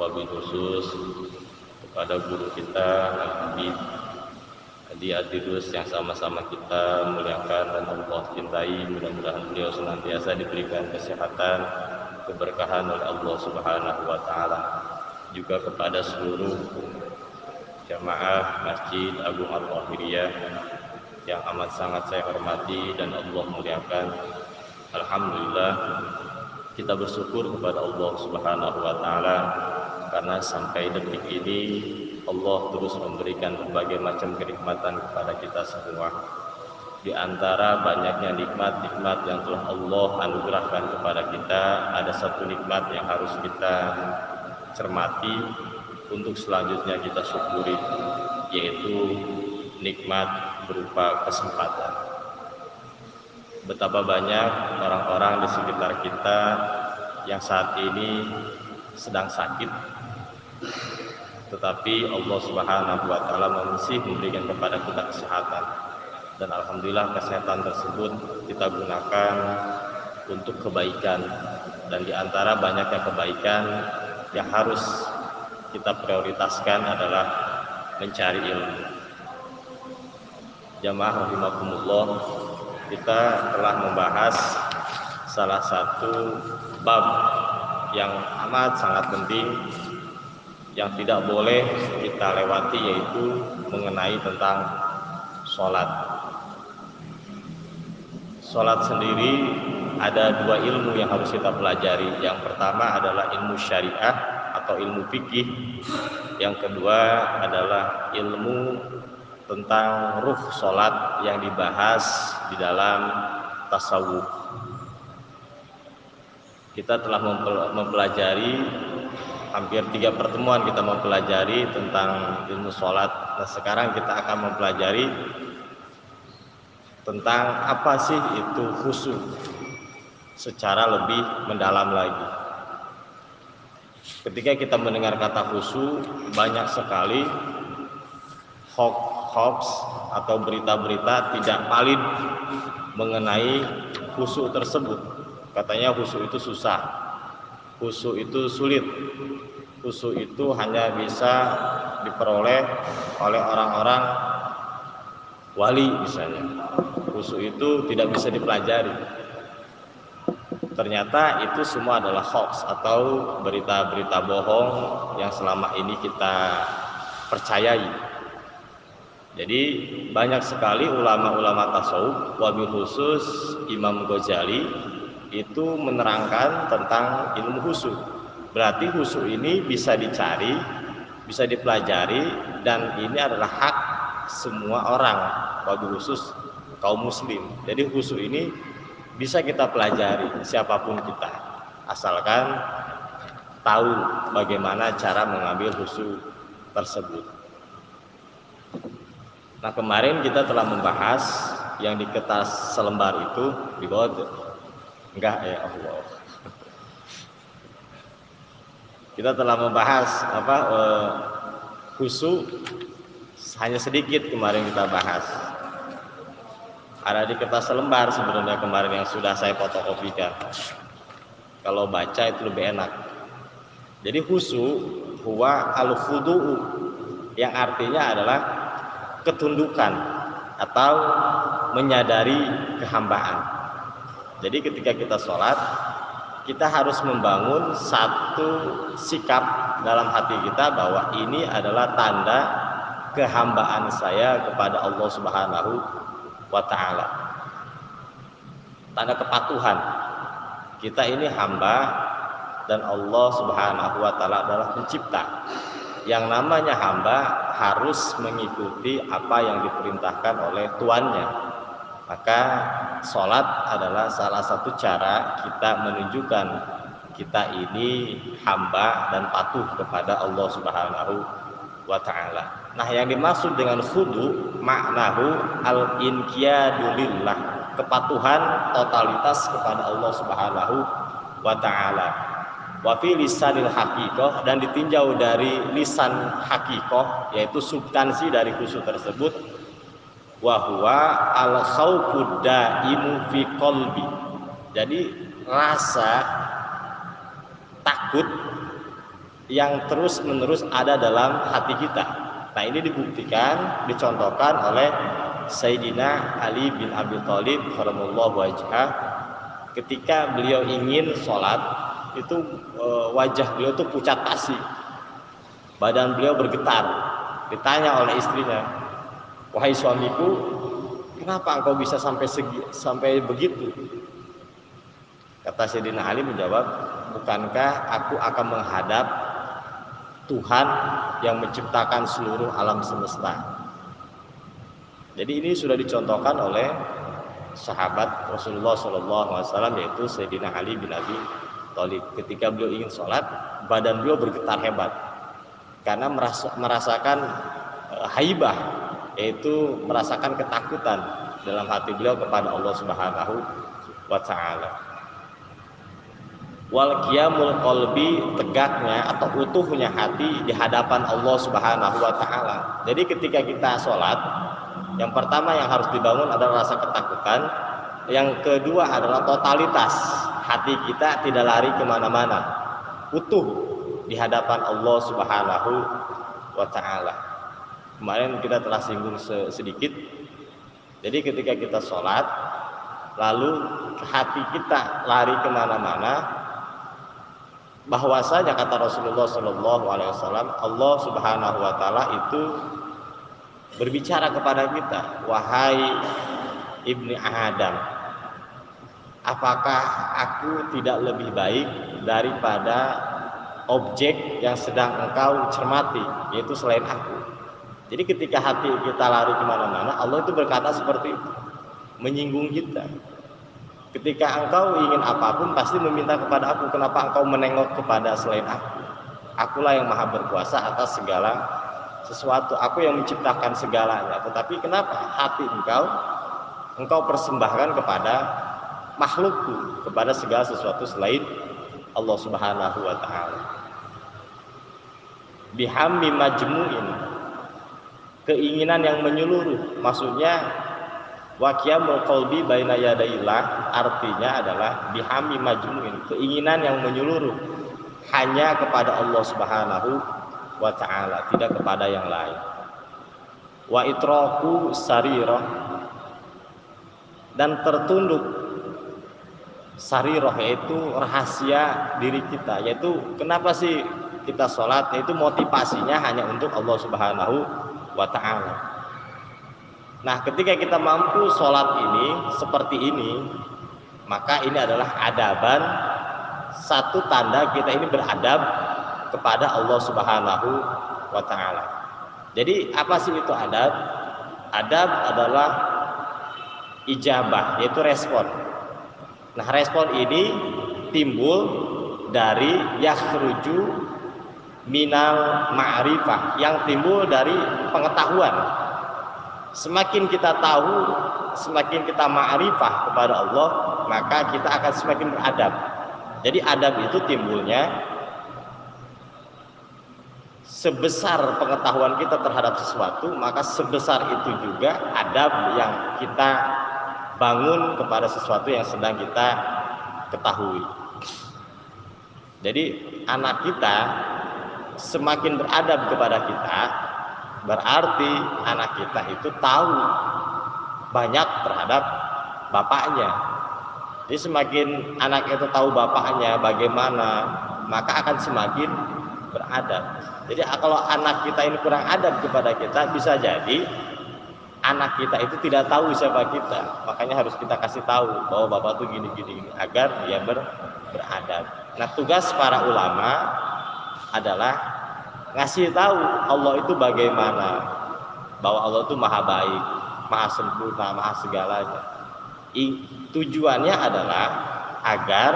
wabil khusus kepada guru kita Al-Habib Adi Adirus yang sama-sama kita muliakan dan Allah cintai. Mudah-mudahan beliau senantiasa diberikan kesehatan keberkahan oleh Allah Subhanahu wa taala. Juga kepada seluruh jamaah Masjid Agung Al-Wahiriyah yang amat sangat saya hormati dan Allah muliakan. Alhamdulillah kita bersyukur kepada Allah Subhanahu wa taala karena sampai detik ini Allah terus memberikan berbagai macam kenikmatan kepada kita semua. Di antara banyaknya nikmat-nikmat yang telah Allah anugerahkan kepada kita, ada satu nikmat yang harus kita cermati untuk selanjutnya kita syukuri, yaitu nikmat berupa kesempatan. Betapa banyak orang-orang di sekitar kita yang saat ini sedang sakit tetapi Allah Subhanahu wa taala masih memberikan kepada kita kesehatan dan alhamdulillah kesehatan tersebut kita gunakan untuk kebaikan dan di antara banyaknya kebaikan yang harus kita prioritaskan adalah mencari ilmu. Jamaah rahimakumullah, kita telah membahas salah satu bab yang amat sangat penting yang tidak boleh kita lewati yaitu mengenai tentang sholat. Sholat sendiri ada dua ilmu yang harus kita pelajari. Yang pertama adalah ilmu syariah atau ilmu fikih. Yang kedua adalah ilmu tentang ruh sholat yang dibahas di dalam tasawuf. Kita telah mempelajari hampir tiga pertemuan kita mempelajari tentang ilmu sholat. Nah sekarang kita akan mempelajari tentang apa sih itu khusyuk secara lebih mendalam lagi. Ketika kita mendengar kata khusyuk, banyak sekali hoax, hoax atau berita-berita tidak valid mengenai khusyuk tersebut. Katanya khusyuk itu susah, khusyuk itu sulit. Khusyuk itu hanya bisa diperoleh oleh orang-orang wali misalnya. Khusyuk itu tidak bisa dipelajari. Ternyata itu semua adalah hoax atau berita-berita bohong yang selama ini kita percayai. Jadi banyak sekali ulama-ulama tasawuf wabil khusus Imam Ghazali itu menerangkan tentang ilmu husu. Berarti husu ini bisa dicari, bisa dipelajari dan ini adalah hak semua orang bagi khusus kaum muslim. Jadi husu ini bisa kita pelajari siapa pun kita asalkan tahu bagaimana cara mengambil husu tersebut. Nah kemarin kita telah membahas yang di kertas selembar itu di bawah Enggak ya Allah. Kita telah membahas apa eh, khusu hanya sedikit kemarin kita bahas. Ada di kertas lembar sebenarnya kemarin yang sudah saya fotokopikan. Kalau baca itu lebih enak. Jadi khusu huwa al khudu'u yang artinya adalah ketundukan atau menyadari kehambaan. Jadi ketika kita sholat, kita harus membangun satu sikap dalam hati kita bahwa ini adalah tanda kehambaan saya kepada Allah Subhanahu wa taala. Tanda kepatuhan. Kita ini hamba dan Allah Subhanahu wa taala adalah pencipta. Yang namanya hamba harus mengikuti apa yang diperintahkan oleh tuannya maka sholat adalah salah satu cara kita menunjukkan kita ini hamba dan patuh kepada Allah Subhanahu wa taala. Nah, yang dimaksud dengan khudu maknahu al-inqiyadu lillah, kepatuhan totalitas kepada Allah Subhanahu wa taala. Wa fi lisanil haqiqah dan ditinjau dari lisan haqiqah yaitu substansi dari khusyuk tersebut wahwa al khawfud daimu fi qalbi. Jadi rasa takut yang terus menerus ada dalam hati kita. Nah ini dibuktikan, dicontohkan oleh Sayyidina Ali bin Abi Thalib karamallahu wajhah. Ketika beliau ingin sholat itu e, wajah beliau itu pucat pasi. Badan beliau bergetar. Ditanya oleh istrinya wahai suamiku kenapa engkau bisa sampai segi, sampai begitu? Kata Sayyidina Ali menjawab bukankah aku akan menghadap Tuhan yang menciptakan seluruh alam semesta? Jadi ini sudah dicontohkan oleh sahabat Rasulullah SAW yaitu Sayyidina Ali bin Abi Thalib. Ketika beliau ingin sholat, badan beliau bergetar hebat. Karena merasa, merasakan uh, haibah yaitu merasakan ketakutan dalam hati beliau kepada Allah Subhanahu wa taala. Wal qiyamul qalbi tegaknya atau utuhnya hati di hadapan Allah Subhanahu wa taala. Jadi ketika kita sholat yang pertama yang harus dibangun adalah rasa ketakutan. Yang kedua adalah totalitas. Hati kita tidak lari ke mana-mana. Utuh di hadapan Allah Subhanahu wa Ta'ala. Kemarin kita telah singgung sedikit. Jadi ketika kita sholat, lalu hati kita lari ke mana-mana, bahwasanya kata Rasulullah Shallallahu Alaihi Wasallam, Allah Subhanahu Wa Taala itu berbicara kepada kita, wahai ibni Adam, apakah aku tidak lebih baik daripada objek yang sedang engkau cermati, yaitu selain aku. Jadi ketika hati kita lari ke mana-mana, Allah itu berkata seperti itu, menyinggung kita. Ketika engkau ingin apa pun, pasti meminta kepada aku. Kenapa engkau menengok kepada selain aku? Akulah yang maha berkuasa atas segala sesuatu aku yang menciptakan segalanya tetapi kenapa hati engkau engkau persembahkan kepada makhlukku kepada segala sesuatu selain Allah Subhanahu wa taala bihammi majmu'in keinginan yang menyeluruh. Maksudnya waqiyamul qalbi baina yadayillah artinya adalah bihami majmu'in keinginan yang menyeluruh. Hanya kepada Allah Subhanahu wa ta'ala tidak kepada yang lain. Wa itraku sarirah dan tertunduk sarirah yaitu rahasia diri kita. Yaitu kenapa sih kita sholat? Yaitu motivasinya hanya untuk Allah subhanahu wa ta'ala nah ketika kita mampu sholat ini seperti ini maka ini adalah adaban satu tanda kita ini beradab kepada Allah Subhanahu wa taala. Jadi apa sih itu adab? Adab adalah ijabah, yaitu respon. Nah, respon ini timbul dari yakhruju minal ma'rifah yang timbul dari pengetahuan. Semakin kita tahu, semakin kita ma'rifah kepada Allah, maka kita akan semakin beradab. Jadi adab itu timbulnya sebesar pengetahuan kita terhadap sesuatu, maka sebesar itu juga adab yang kita bangun kepada sesuatu yang sedang kita ketahui. Jadi anak kita semakin beradab kepada kita, berarti anak kita itu tahu banyak terhadap bapaknya. Jadi semakin anak itu tahu bapaknya bagaimana, maka akan semakin beradab. Jadi kalau anak kita ini kurang adab kepada kita, bisa jadi anak kita itu tidak tahu siapa kita. Makanya harus kita kasih tahu bahwa bapak tuh gini gini, gini agar dia ber, beradab. Nah tugas para ulama adalah ngasih tahu Allah itu bagaimana, bahwa Allah itu maha baik, maha sempurna, maha segalanya. I, tujuannya adalah agar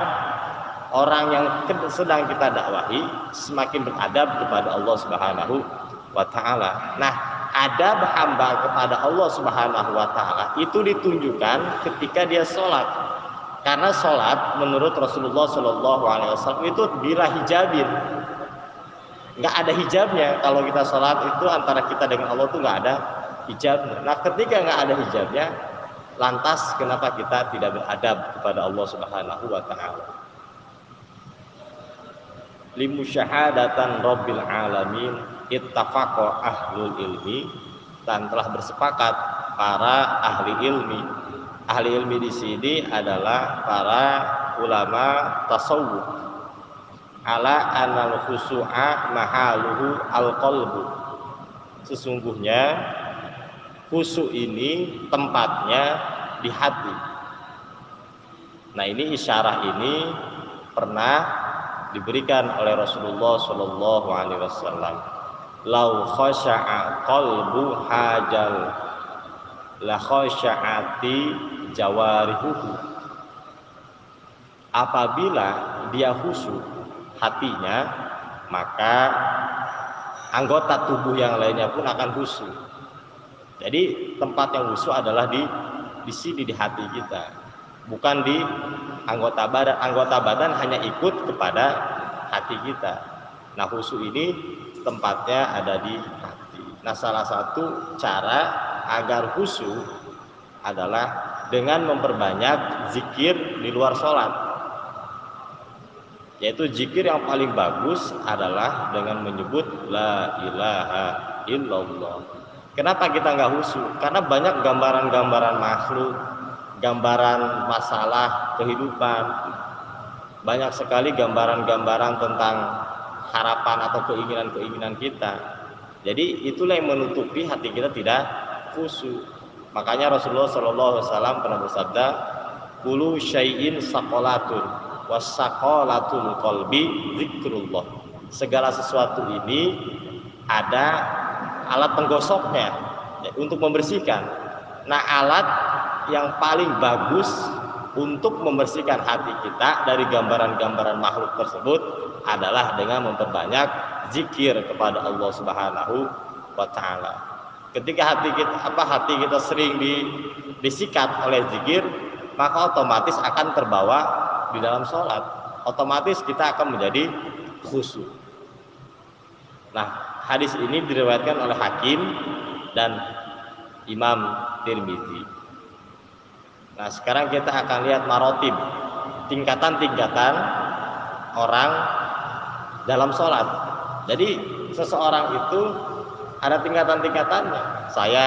orang yang sedang kita dakwahi semakin beradab kepada Allah Subhanahu wa taala. Nah, adab hamba kepada Allah Subhanahu wa taala itu ditunjukkan ketika dia sholat. Karena sholat menurut Rasulullah Shallallahu Alaihi Wasallam itu bila hijabin, nggak ada hijabnya. Kalau kita sholat itu antara kita dengan Allah tuh nggak ada hijabnya. Nah, ketika nggak ada hijabnya, lantas kenapa kita tidak beradab kepada Allah Subhanahu wa taala? limusyahadatan rabbil alamin ittafaqa ahlul ilmi dan telah bersepakat para ahli ilmi ahli ilmi di sini adalah para ulama tasawuf ala anal khusu'a mahaluhu al qalbu sesungguhnya khusu ini tempatnya di hati. Nah ini isyarah ini pernah diberikan oleh Rasulullah Shallallahu Alaihi Wasallam. Lau khasha'a qalbu hajal la khasha'ati jawarihuhu. Apabila dia khusyuk hatinya maka anggota tubuh yang lainnya pun akan khusyuk jadi tempat yang khusyuk adalah di di sini di hati kita bukan di anggota badan anggota badan hanya ikut kepada hati kita nah khusyuk ini tempatnya ada di hati. Nah, salah satu cara agar khusyuk adalah dengan memperbanyak zikir di luar sholat. Yaitu zikir yang paling bagus adalah dengan menyebut La ilaha illallah. Kenapa kita nggak khusyuk? Karena banyak gambaran-gambaran makhluk, gambaran masalah kehidupan, banyak sekali gambaran-gambaran tentang harapan atau keinginan-keinginan kita. Jadi itulah yang menutupi hati kita tidak khusyuk. Makanya Rasulullah Shallallahu Alaihi Wasallam pernah bersabda, "Kulu syai'in sakolatun, wasakolatul kolbi zikrullah." Segala sesuatu ini ada alat penggosoknya ya, untuk membersihkan. Nah, alat yang paling bagus untuk membersihkan hati kita dari gambaran-gambaran makhluk tersebut adalah dengan memperbanyak zikir kepada Allah Subhanahu wa taala. Ketika hati kita apa hati kita sering di, disikat oleh zikir, maka otomatis akan terbawa di dalam sholat. Otomatis kita akan menjadi khusyuk. Nah, hadis ini diriwayatkan oleh Hakim dan Imam Tirmizi. Nah, sekarang kita akan lihat marotib, tingkatan-tingkatan orang dalam sholat. Jadi seseorang itu ada tingkatan-tingkatannya. Saya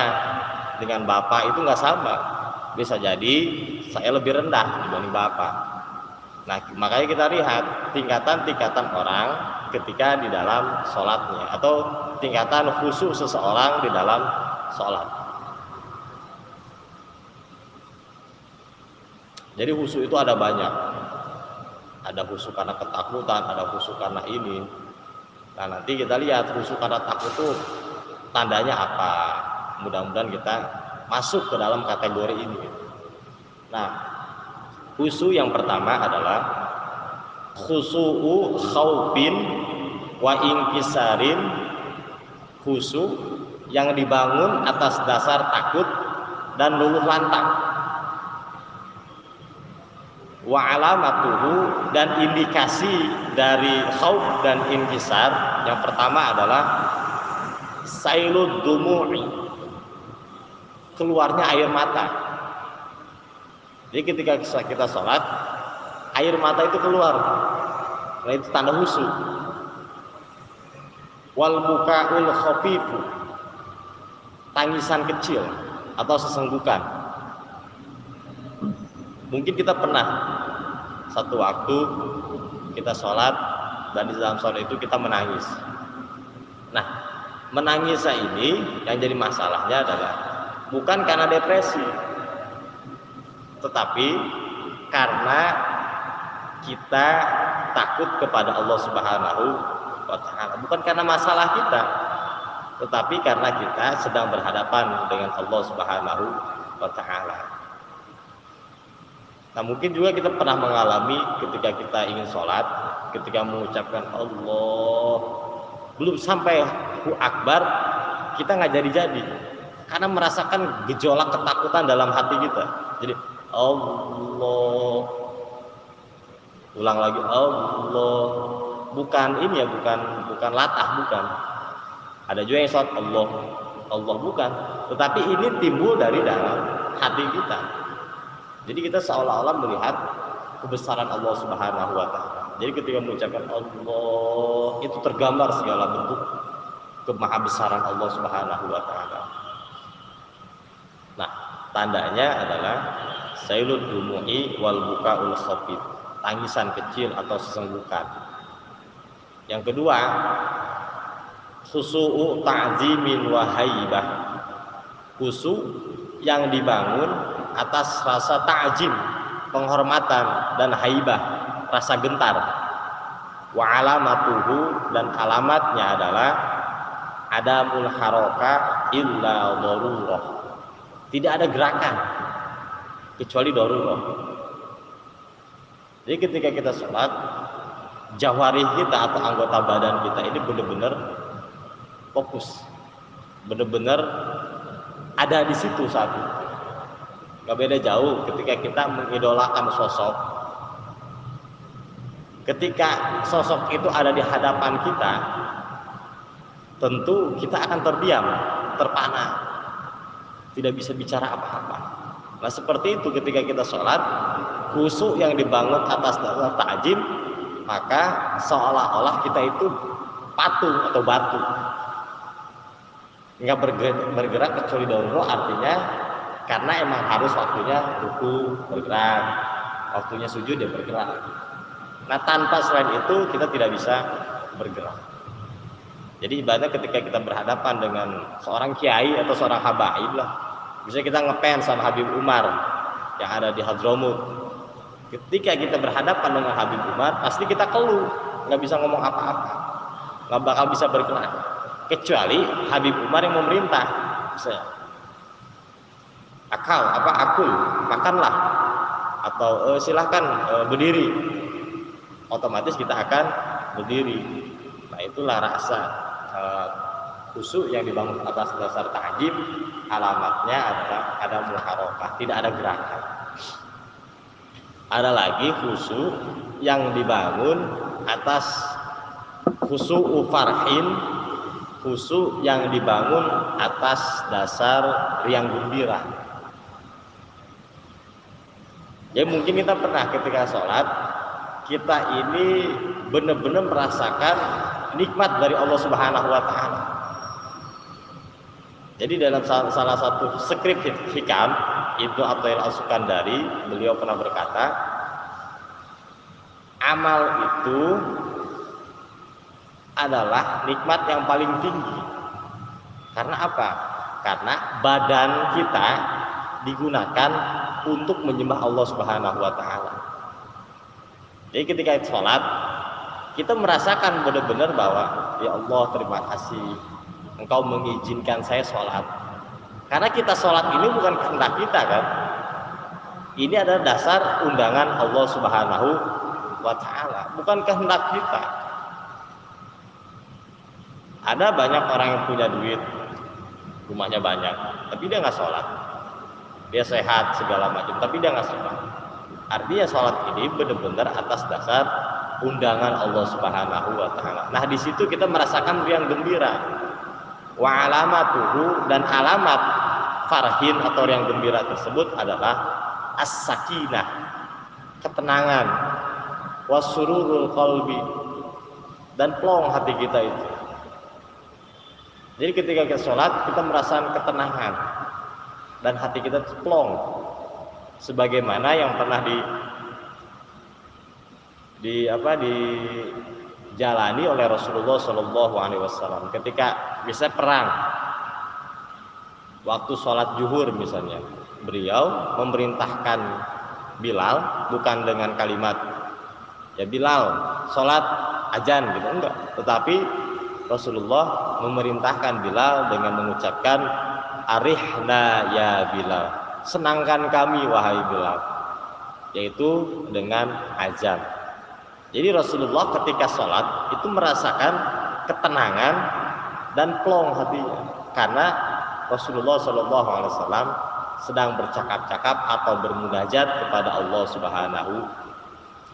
dengan bapak itu nggak sama. Bisa jadi saya lebih rendah dibanding bapak. Nah makanya kita lihat tingkatan-tingkatan orang ketika di dalam sholatnya atau tingkatan khusus seseorang di dalam sholat. Jadi khusus itu ada banyak ada khusyuk karena ketakutan, ada khusyuk karena ini. Nah nanti kita lihat khusyuk karena takut itu tandanya apa. Mudah-mudahan kita masuk ke dalam kategori ini. Nah khusyuk yang pertama adalah khusu'u khaufin wa inkisarin. Khusyuk yang dibangun atas dasar takut dan luluh lantang. Wa alamatuhu dan indikasi dari khauf dan inkisar yang pertama adalah sailud dumu'i keluarnya air mata jadi ketika kita sholat air mata itu keluar. Nah itu tanda husu wal bukaul khafifu. Tangisan kecil atau sesenggukan. Mungkin kita pernah satu waktu kita sholat dan di dalam sholat itu kita menangis. Nah, menangis ini yang jadi masalahnya adalah bukan karena depresi, tetapi karena kita takut kepada Allah Subhanahu wa taala. Bukan karena masalah kita, tetapi karena kita sedang berhadapan dengan Allah Subhanahu wa taala. Nah mungkin juga kita pernah mengalami ketika kita ingin sholat, ketika mengucapkan Allah, belum sampai hu akbar, kita nggak jadi-jadi. Karena merasakan gejolak ketakutan dalam hati kita. Jadi Allah, ulang lagi Allah, bukan ini ya, bukan bukan latah, bukan. Ada juga yang sholat Allah, Allah bukan. Tetapi ini timbul dari dalam hati kita jadi kita seolah-olah melihat kebesaran Allah Subhanahu wa taala. Jadi ketika mengucapkan Allah itu tergambar segala bentuk kemahabesaran Allah Subhanahu wa taala. Nah, tandanya adalah sailul dumu'i wal bukaul khafid. Tangisan kecil atau sesenggukan. Yang kedua, susu'u ta'zimin wa haibah. Khusu yang dibangun atas rasa ta'zim, penghormatan dan haibah, rasa gentar. Wa alamatuhu dan alamatnya adalah adamul haroka illa darurah. Tidak ada gerakan kecuali darurah. Jadi ketika kita sholat, jawari kita atau anggota badan kita ini benar-benar fokus, benar-benar ada di situ saat itu. Gak beda jauh ketika kita mengidolakan sosok. Ketika sosok itu ada di hadapan kita, tentu kita akan terdiam, terpana, tidak bisa bicara apa-apa. Nah seperti itu ketika kita sholat, khusyuk yang dibangun atas dasar takjim, maka seolah-olah kita itu patung atau batu. Nggak bergerak, bergerak kecuali daunro artinya karena emang harus waktunya ruku bergerak, waktunya sujud dia bergerak. Nah tanpa selain itu kita tidak bisa bergerak. Jadi ibadah ketika kita berhadapan dengan seorang kiai atau seorang habaib lah. Bisa kita ngepen sama Habib Umar yang ada di Hadramut. Ketika kita berhadapan dengan Habib Umar, pasti kita keluh, nggak bisa ngomong apa-apa, nggak bakal bisa bergerak. Kecuali Habib Umar yang memerintah, saya akal apa akul makanlah. Atau e, silahkan e, berdiri. Otomatis kita akan berdiri. Nah itulah rasa uh, khusyuk yang dibangun atas dasar tajib alamatnya adalah ada muharokah tidak ada gerakan ada lagi khusyuk yang dibangun atas khusyuk farhin khusyuk yang dibangun atas dasar riang gembira ya mungkin kita pernah ketika sholat kita ini benar-benar merasakan nikmat dari Allah Subhanahu wa taala. Jadi dalam salah satu skrip hikam Ibnu Athail Al-Sukandari beliau pernah berkata amal itu adalah nikmat yang paling tinggi. Karena apa? Karena badan kita digunakan untuk menyembah Allah Subhanahu wa taala. Jadi ketika sholat kita merasakan benar-benar bahwa ya Allah terima kasih engkau mengizinkan saya sholat. Karena kita sholat ini bukan kehendak kita kan? Ini adalah dasar undangan Allah subhanahu wa ta'ala bukan kehendak kita. Ada banyak orang yang punya duit rumahnya banyak tapi dia nggak sholat. Dia sehat segala macam tapi dia nggak sholat. Artinya sholat ini benar-benar atas dasar undangan Allah Subhanahu wa taala. Nah, di situ kita merasakan riang gembira. Wa alamatuhu dan alamat farhin atau riang gembira tersebut adalah as-sakinah, ketenangan, wasururul qalbi dan plong hati kita itu. Jadi ketika kita sholat kita merasakan ketenangan dan hati kita plong sebagaimana yang pernah di di apa dijalani oleh Rasulullah Shallallahu Alaihi Wasallam ketika bisa perang. Waktu sholat zuhur misalnya beliau memerintahkan Bilal bukan dengan kalimat ya Bilal sholat ajan gitu enggak. Tetapi Rasulullah memerintahkan Bilal dengan mengucapkan arihna ya Bilal senangkan kami wahai Bilal yaitu dengan ajan jadi Rasulullah ketika sholat itu merasakan ketenangan dan plong hatinya karena Rasulullah Shallallahu Alaihi Wasallam sedang bercakap-cakap atau bermunajat kepada Allah Subhanahu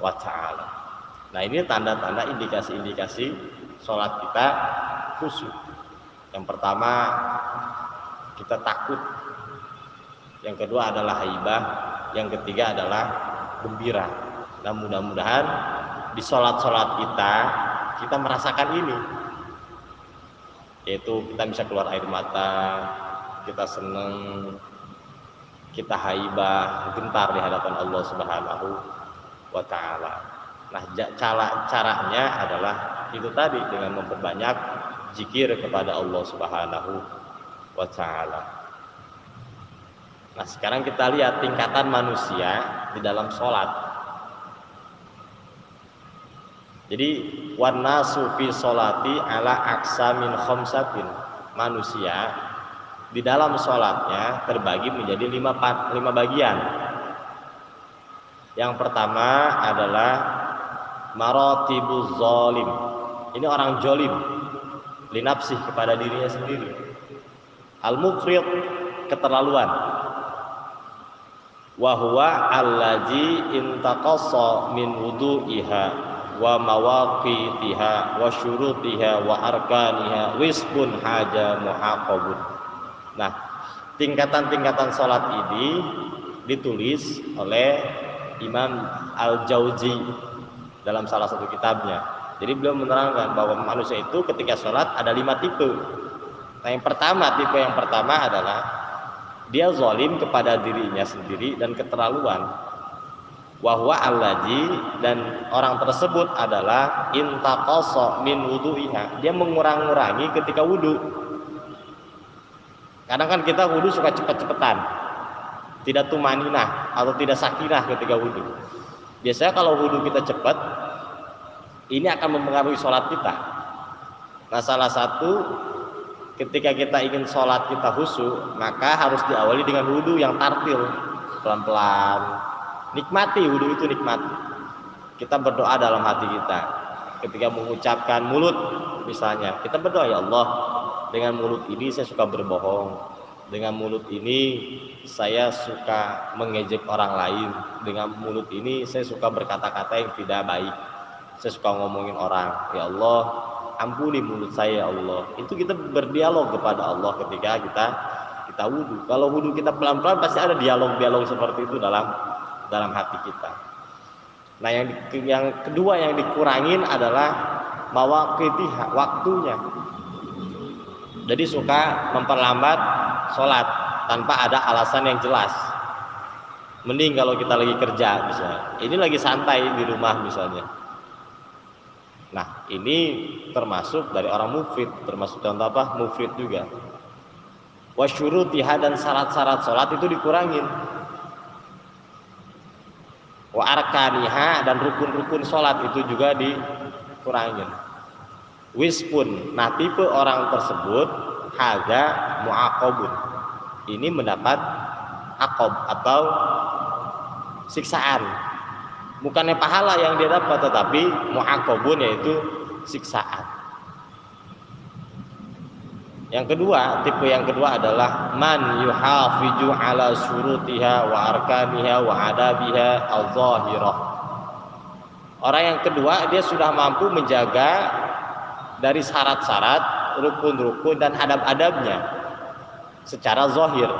wa Ta'ala. Nah ini tanda-tanda indikasi-indikasi sholat kita khusyuk. Yang pertama kita takut, yang kedua adalah haibah, yang ketiga adalah gembira. Nah mudah-mudahan di sholat-sholat kita kita merasakan ini yaitu kita bisa keluar air mata kita senang kita haibah gentar di hadapan Allah Subhanahu wa taala. Nah, cara caranya adalah itu tadi dengan memperbanyak zikir kepada Allah Subhanahu wa taala. Nah, sekarang kita lihat tingkatan manusia di dalam sholat. Jadi warna sufi solati ala aksa min khomsatin manusia di dalam sholatnya terbagi menjadi lima, lima bagian. Yang pertama adalah marotibuz zolim. Ini orang jolim, linapsih kepada dirinya sendiri. Al mukrid keterlaluan. Wahwa allaji intaqassa min wudu'iha wa mawaqitiha wa syurutiha wa arkaniha wisbun haja muhaqabun. Nah tingkatan-tingkatan salat ini ditulis oleh Imam Al-Jauzi dalam salah satu kitabnya. Jadi beliau menerangkan bahwa manusia itu ketika sholat ada lima tipe. Nah yang pertama tipe yang pertama adalah dia zalim kepada dirinya sendiri dan keterlaluan wahwa allaji dan orang tersebut adalah intaqasa min wudu'iha. Dia mengurang-urangi ketika wudhu kadang kan kita wudhu suka cepet-cepetan. Tidak tumaninah atau tidak sakinah ketika wudhu biasanya kalau wudhu kita cepat ini akan mempengaruhi sholat kita. Nah salah satu ketika kita ingin sholat kita khusyuk maka harus diawali dengan wudhu yang tartil. Pelan-pelan Nikmati wudhu itu nikmati. Kita berdoa dalam hati kita. Ketika mengucapkan mulut misalnya, kita berdoa ya Allah, dengan mulut ini saya suka berbohong. Dengan mulut ini saya suka mengejek orang lain. Dengan mulut ini saya suka berkata-kata yang tidak baik. Saya suka ngomongin orang. Ya Allah, ampuni mulut saya ya Allah. Itu kita berdialog kepada Allah ketika kita kita wudhu. Kalau wudhu kita pelan-pelan pasti ada dialog-dialog seperti itu dalam dalam hati kita. Nah, yang yang kedua yang dikurangin adalah mawaqitiha, waktunya. Jadi suka memperlambat sholat tanpa ada alasan yang jelas. Mending kalau kita lagi kerja misalnya. Ini lagi santai di rumah misalnya. Nah, ini termasuk dari orang mufid, termasuk contoh apa? Mufid juga. Wasyurutiha dan syarat-syarat sholat itu dikurangin wa arkaniha dan rukun-rukun sholat itu juga dikurangin. Wispun nah tipe orang tersebut haga muakobun ini mendapat akob atau siksaan. Bukannya pahala yang dia dapat tetapi muakobun yaitu siksaan yang kedua, tipe yang kedua adalah man yuhafiju ala syurutiha wa arkaniha wa adabiha al-zahirah. Orang yang kedua, dia sudah mampu menjaga dari syarat-syarat, rukun-rukun dan adab-adabnya secara zahir.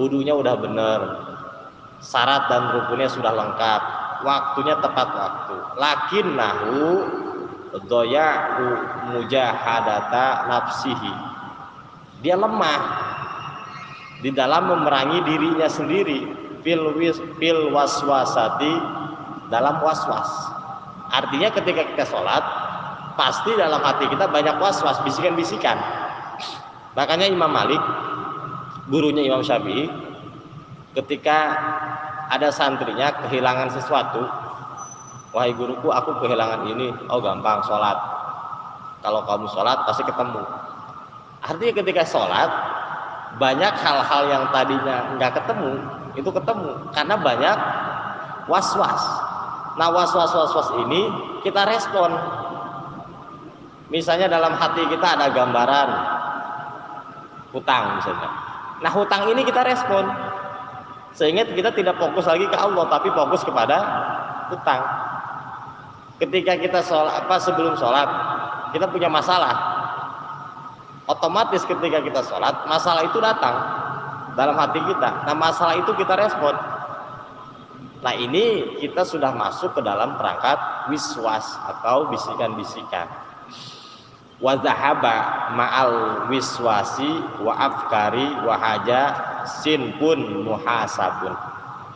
Wudunya udah benar, syarat dan rukunnya sudah lengkap, waktunya tepat waktu. Lakin nahu doya'u mujahadata nafsihi dia lemah. Di dalam memerangi dirinya sendiri. Fil fil waswasati dalam waswas. Artinya ketika kita sholat pasti dalam hati kita banyak waswas bisikan-bisikan. Makanya Imam Malik gurunya Imam Syafi'i ketika ada santrinya kehilangan sesuatu wahai guruku aku kehilangan ini. Oh gampang sholat. Kalau kamu sholat pasti ketemu Artinya ketika sholat banyak hal-hal yang tadinya nggak ketemu itu ketemu karena banyak was-was. Nah was-was was-was ini kita respon. Misalnya dalam hati kita ada gambaran hutang misalnya. Nah hutang ini kita respon sehingga kita tidak fokus lagi ke Allah tapi fokus kepada hutang. Ketika kita sholat apa sebelum sholat kita punya masalah otomatis ketika kita sholat masalah itu datang dalam hati kita. Nah masalah itu kita respon. Nah ini kita sudah masuk ke dalam perangkat wiswas atau bisikan-bisikan. Wa zahaba ma'al wiswasi wa afkari wa haja sin pun muhasabun.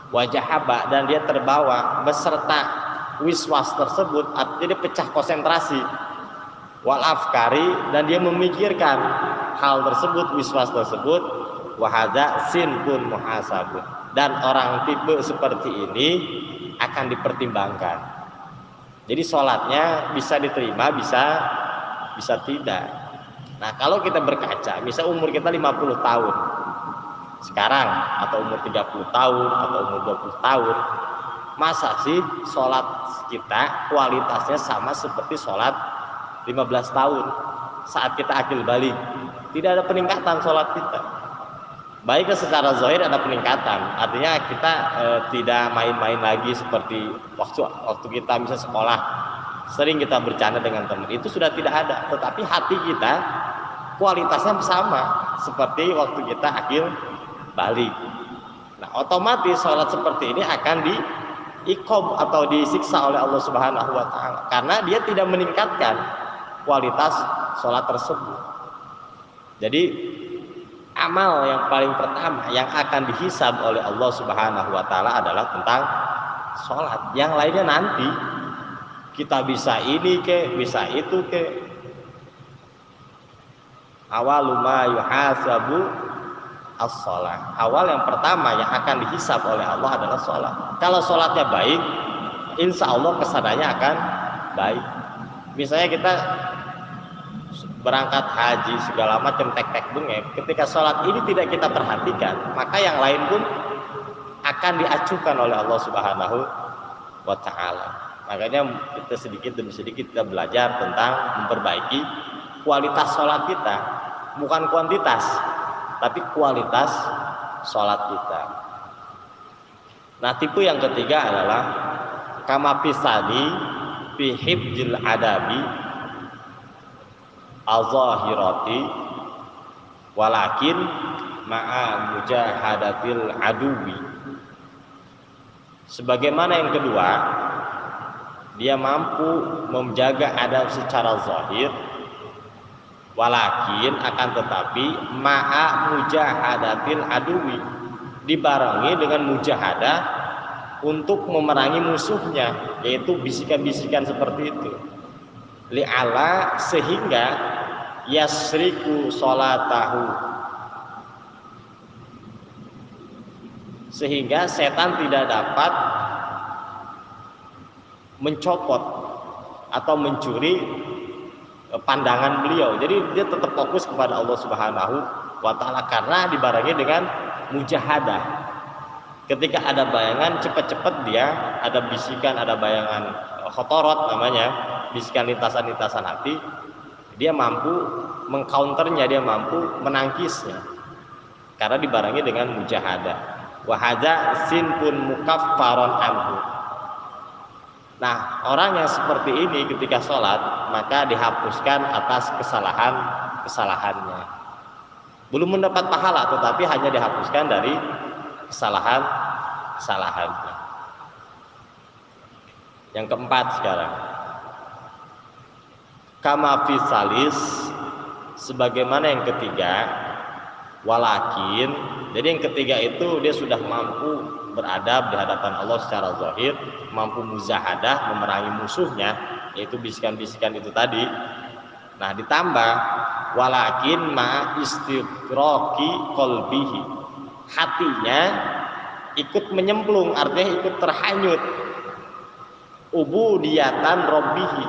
Wa jahaba dan dia terbawa beserta wiswas tersebut dia pecah konsentrasi wal afkari dan dia memikirkan hal tersebut wiswas tersebut wahada sin pun muhasabun. Dan orang tipe seperti ini akan dipertimbangkan. Jadi sholatnya bisa diterima bisa bisa tidak. Nah, kalau kita berkaca, misal umur kita 50 tahun. Sekarang atau umur 30 tahun atau umur 20 tahun, masa sih sholat kita kualitasnya sama seperti sholat 15 tahun saat kita akil balik? Tidak ada peningkatan sholat kita. Baik secara zahir ada peningkatan, artinya kita e, tidak main-main lagi seperti waktu waktu kita bisa sekolah. Sering kita bercanda dengan teman. Itu sudah tidak ada. Tetapi hati kita kualitasnya sama seperti waktu kita akhir balik. Nah otomatis sholat seperti ini akan di ikom atau disiksa oleh Allah Subhanahu wa taala. Karena dia tidak meningkatkan kualitas sholat tersebut. Jadi amal yang paling pertama yang akan dihisab oleh Allah Subhanahu wa taala adalah tentang sholat. Yang lainnya nanti kita bisa ini ke bisa itu ke awal ma yuhasabu as-salat awal yang pertama yang akan dihisap oleh Allah adalah sholat kalau sholatnya baik insya Allah ke sananya akan baik misalnya kita berangkat haji segala macam tek-tek bengek ketika sholat ini tidak kita perhatikan maka yang lain pun akan diacukan oleh Allah Subhanahu wa taala Makanya kita sedikit demi sedikit kita belajar tentang memperbaiki kualitas sholat kita, bukan kuantitas, tapi kualitas sholat kita. Nah tipe yang ketiga adalah kama pisani fi hibjil adabi al-zahirati walakin ma'a mujahadatil aduwi. Sebagaimana yang kedua dia mampu menjaga adab secara zahir walakin akan tetapi ma'a mujahadatil adui dibarengi dengan mujahadah untuk memerangi musuhnya yaitu bisikan-bisikan seperti itu li'ala sehingga yasriku tahu sehingga setan tidak dapat mencopot atau mencuri e, pandangan beliau. Jadi dia tetap fokus kepada Allah Subhanahu wa taala karena dibarengi dengan mujahadah. Ketika ada bayangan cepat-cepat dia ada bisikan, ada bayangan e, khotorot namanya, bisikan lintasan-lintasan hati, dia mampu mengcounternya, dia mampu menangkisnya. Karena dibarengi dengan mujahadah. Wahada sin pun mukaffaron anhu Nah, orang yang seperti ini ketika sholat maka dihapuskan atas kesalahan-kesalahannya. Belum mendapat pahala, tetapi hanya dihapuskan dari kesalahan-kesalahannya. Yang keempat sekarang, kama salis, sebagaimana yang ketiga, walakin. Jadi yang ketiga itu dia sudah mampu beradab di hadapan Allah secara zahir, mampu muzahadah memerangi musuhnya, yaitu bisikan-bisikan itu tadi. Nah, ditambah walakin ma istiqraqi qalbihi. Hatinya ikut menyemplung, artinya ikut terhanyut. Ubudiyatan robbihi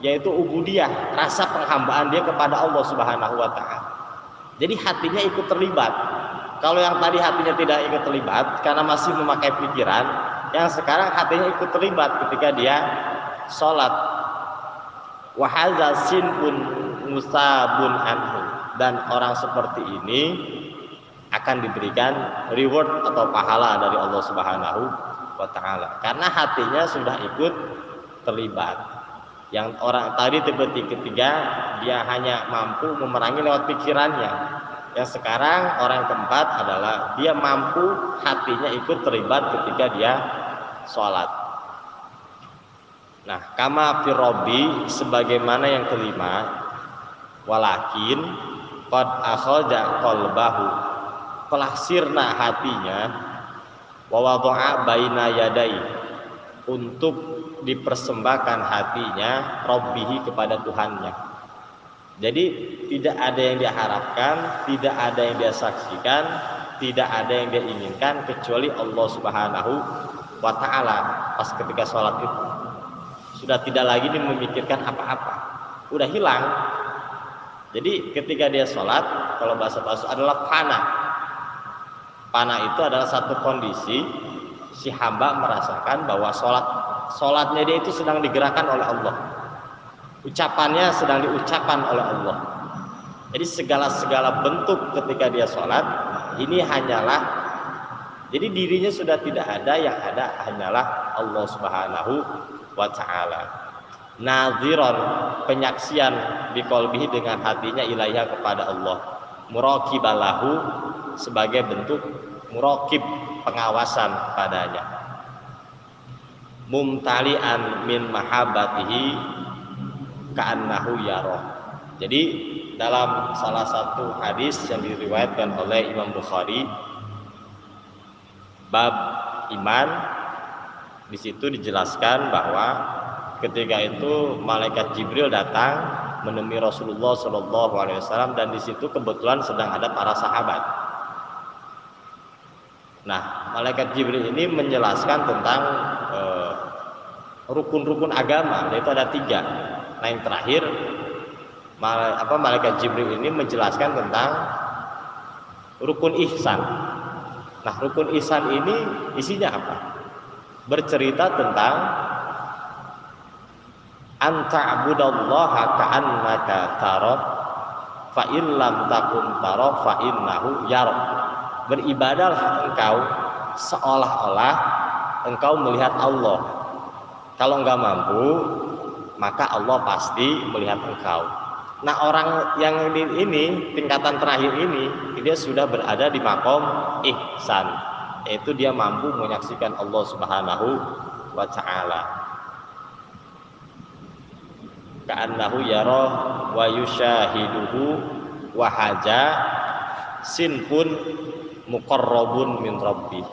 yaitu ubudiyah, rasa penghambaan dia kepada Allah Subhanahu wa taala. Jadi hatinya ikut terlibat kalau yang tadi hatinya tidak ikut terlibat karena masih memakai pikiran, yang sekarang hatinya ikut terlibat ketika dia sholat. Wahaza pun musabun anhu dan orang seperti ini akan diberikan reward atau pahala dari Allah Subhanahu wa taala karena hatinya sudah ikut terlibat. Yang orang tadi tipe ketiga dia hanya mampu memerangi lewat pikirannya, yang sekarang orang keempat adalah dia mampu hatinya ikut terlibat ketika dia sholat. Nah, kama firobi sebagaimana yang kelima, walakin qad akhadha qalbahu telah sirna hatinya wa wada'a baina yadai untuk dipersembahkan hatinya robbihi kepada Tuhannya. Jadi tidak ada yang diharapkan, tidak ada yang dia saksikan, tidak ada yang dia inginkan kecuali Allah Subhanahu wa taala pas ketika sholat itu. Sudah tidak lagi memikirkan apa-apa. Udah hilang. Jadi ketika dia sholat, kalau bahasa bahasa adalah pana. Pana itu adalah satu kondisi si hamba merasakan bahwa sholat sholatnya dia itu sedang digerakkan oleh Allah. Ucapannya sedang diucapkan oleh Allah. Jadi segala-segala bentuk ketika dia sholat ini hanyalah jadi dirinya sudah tidak ada yang ada hanyalah Allah subhanahu wa ta'ala. Naziron penyaksian di kolbihi dengan hatinya ilaiha kepada Allah. Murakibalahu sebagai bentuk murakib pengawasan padanya mumtalian min mahabbatihi ka'annahu yaro. Jadi dalam salah satu hadis yang diriwayatkan oleh Imam Bukhari bab iman di situ dijelaskan bahwa ketika itu malaikat Jibril datang menemui Rasulullah Shallallahu Alaihi Wasallam dan di situ kebetulan sedang ada para sahabat. Nah, malaikat Jibril ini menjelaskan tentang eh, rukun-rukun agama. Yaitu ada tiga. Nah yang terakhir apa malaikat Jibril ini menjelaskan tentang rukun ihsan. Nah rukun ihsan ini isinya apa? Bercerita tentang anta'budallaha ka'annaka tarot fa lam takun tarot fa innahu yarok beribadahlah engkau seolah-olah engkau melihat Allah kalau enggak mampu, maka Allah pasti melihat engkau. Nah orang yang ini tingkatan terakhir ini dia sudah berada di makom ihsan, yaitu dia mampu menyaksikan Allah Subhanahu wa taala. Ka'annahu yara wa yushahiduhu wa haja sinfun muqarrabun min rabbih.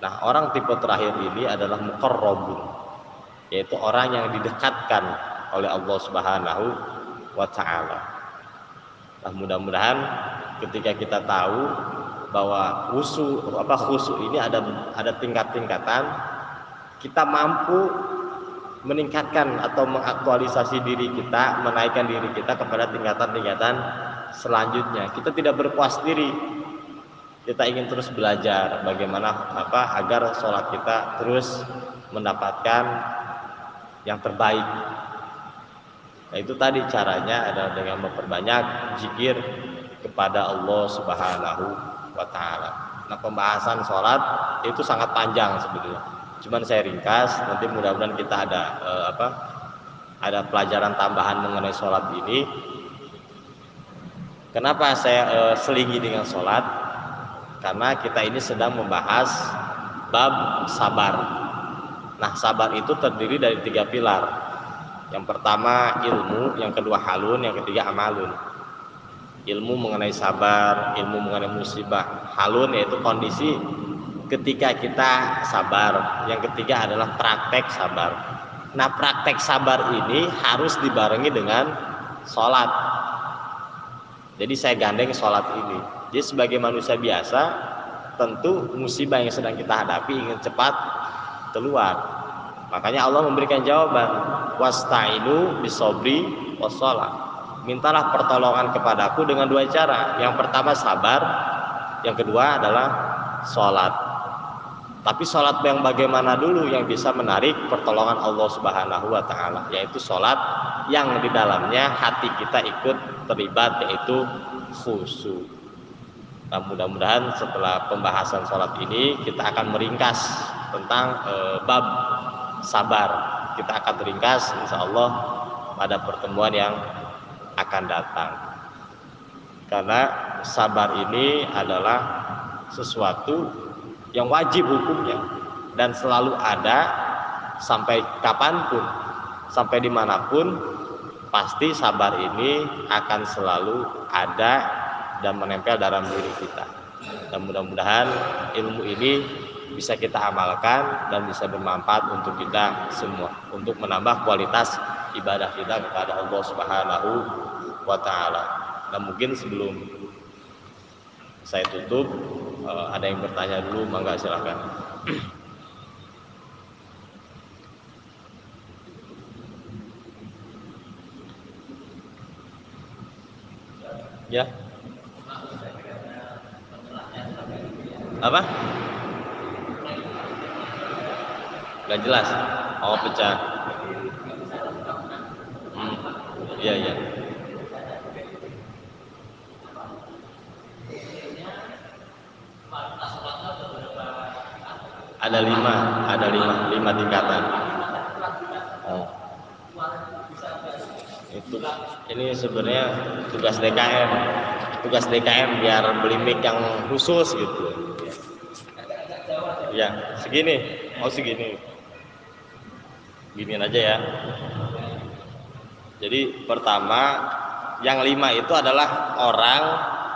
Nah, orang tipe terakhir ini adalah muqarrabun yaitu orang yang didekatkan oleh Allah Subhanahu wa taala. Nah, mudah-mudahan ketika kita tahu bahwa khusu apa khusu ini ada ada tingkat-tingkatan, kita mampu meningkatkan atau mengaktualisasi diri kita, menaikkan diri kita kepada tingkatan-tingkatan selanjutnya. Kita tidak berpuas diri. Kita ingin terus belajar bagaimana apa agar sholat kita terus mendapatkan yang terbaik. Nah, itu tadi caranya adalah dengan memperbanyak zikir kepada Allah Subhanahu wa taala. Nah, pembahasan sholat itu sangat panjang sebetulnya. Cuman saya ringkas, nanti mudah-mudahan kita ada eh, apa? Ada pelajaran tambahan mengenai sholat ini. Kenapa saya eh, selingi dengan sholat? Karena kita ini sedang membahas bab sabar. Nah, sabar itu terdiri dari tiga pilar. Yang pertama ilmu, yang kedua halun, yang ketiga amalun. Ilmu mengenai sabar, ilmu mengenai musibah. Halun yaitu kondisi ketika kita sabar. Yang ketiga adalah praktek sabar. Nah, praktek sabar ini harus dibarengi dengan sholat. Jadi saya gandeng sholat ini. Jadi sebagai manusia biasa, tentu musibah yang sedang kita hadapi ingin cepat keluar. Makanya Allah memberikan jawaban, wasta'inu bisobri wassalah. Mintalah pertolongan kepadaku dengan dua cara. Yang pertama sabar, yang kedua adalah sholat. Tapi sholat yang bagaimana dulu yang bisa menarik pertolongan Allah Subhanahu wa taala, yaitu sholat yang di dalamnya hati kita ikut terlibat yaitu khusyuk. Nah, mudah-mudahan setelah pembahasan sholat ini kita akan meringkas tentang e, bab sabar. Kita akan ringkas insya Allah pada pertemuan yang akan datang. Karena sabar ini adalah sesuatu yang wajib hukumnya dan selalu ada sampai kapan pun sampai di mana pun pasti sabar ini akan selalu ada dan menempel dalam diri kita dan mudah-mudahan ilmu ini bisa kita amalkan dan bisa bermanfaat untuk kita semua untuk menambah kualitas ibadah kita kepada Allah Subhanahu wa taala. Dan mungkin sebelum saya tutup eh, ada yang bertanya dulu mangga silakan. ya. Apa? Gak jelas. Oh pecah. Hmm. Iya iya. Ada lima, ada lima, lima tingkatan. Oh. Itu ini sebenarnya tugas DKM, tugas DKM biar beli mic yang khusus gitu. Ya, segini, oh segini giniin aja ya jadi pertama yang lima itu adalah orang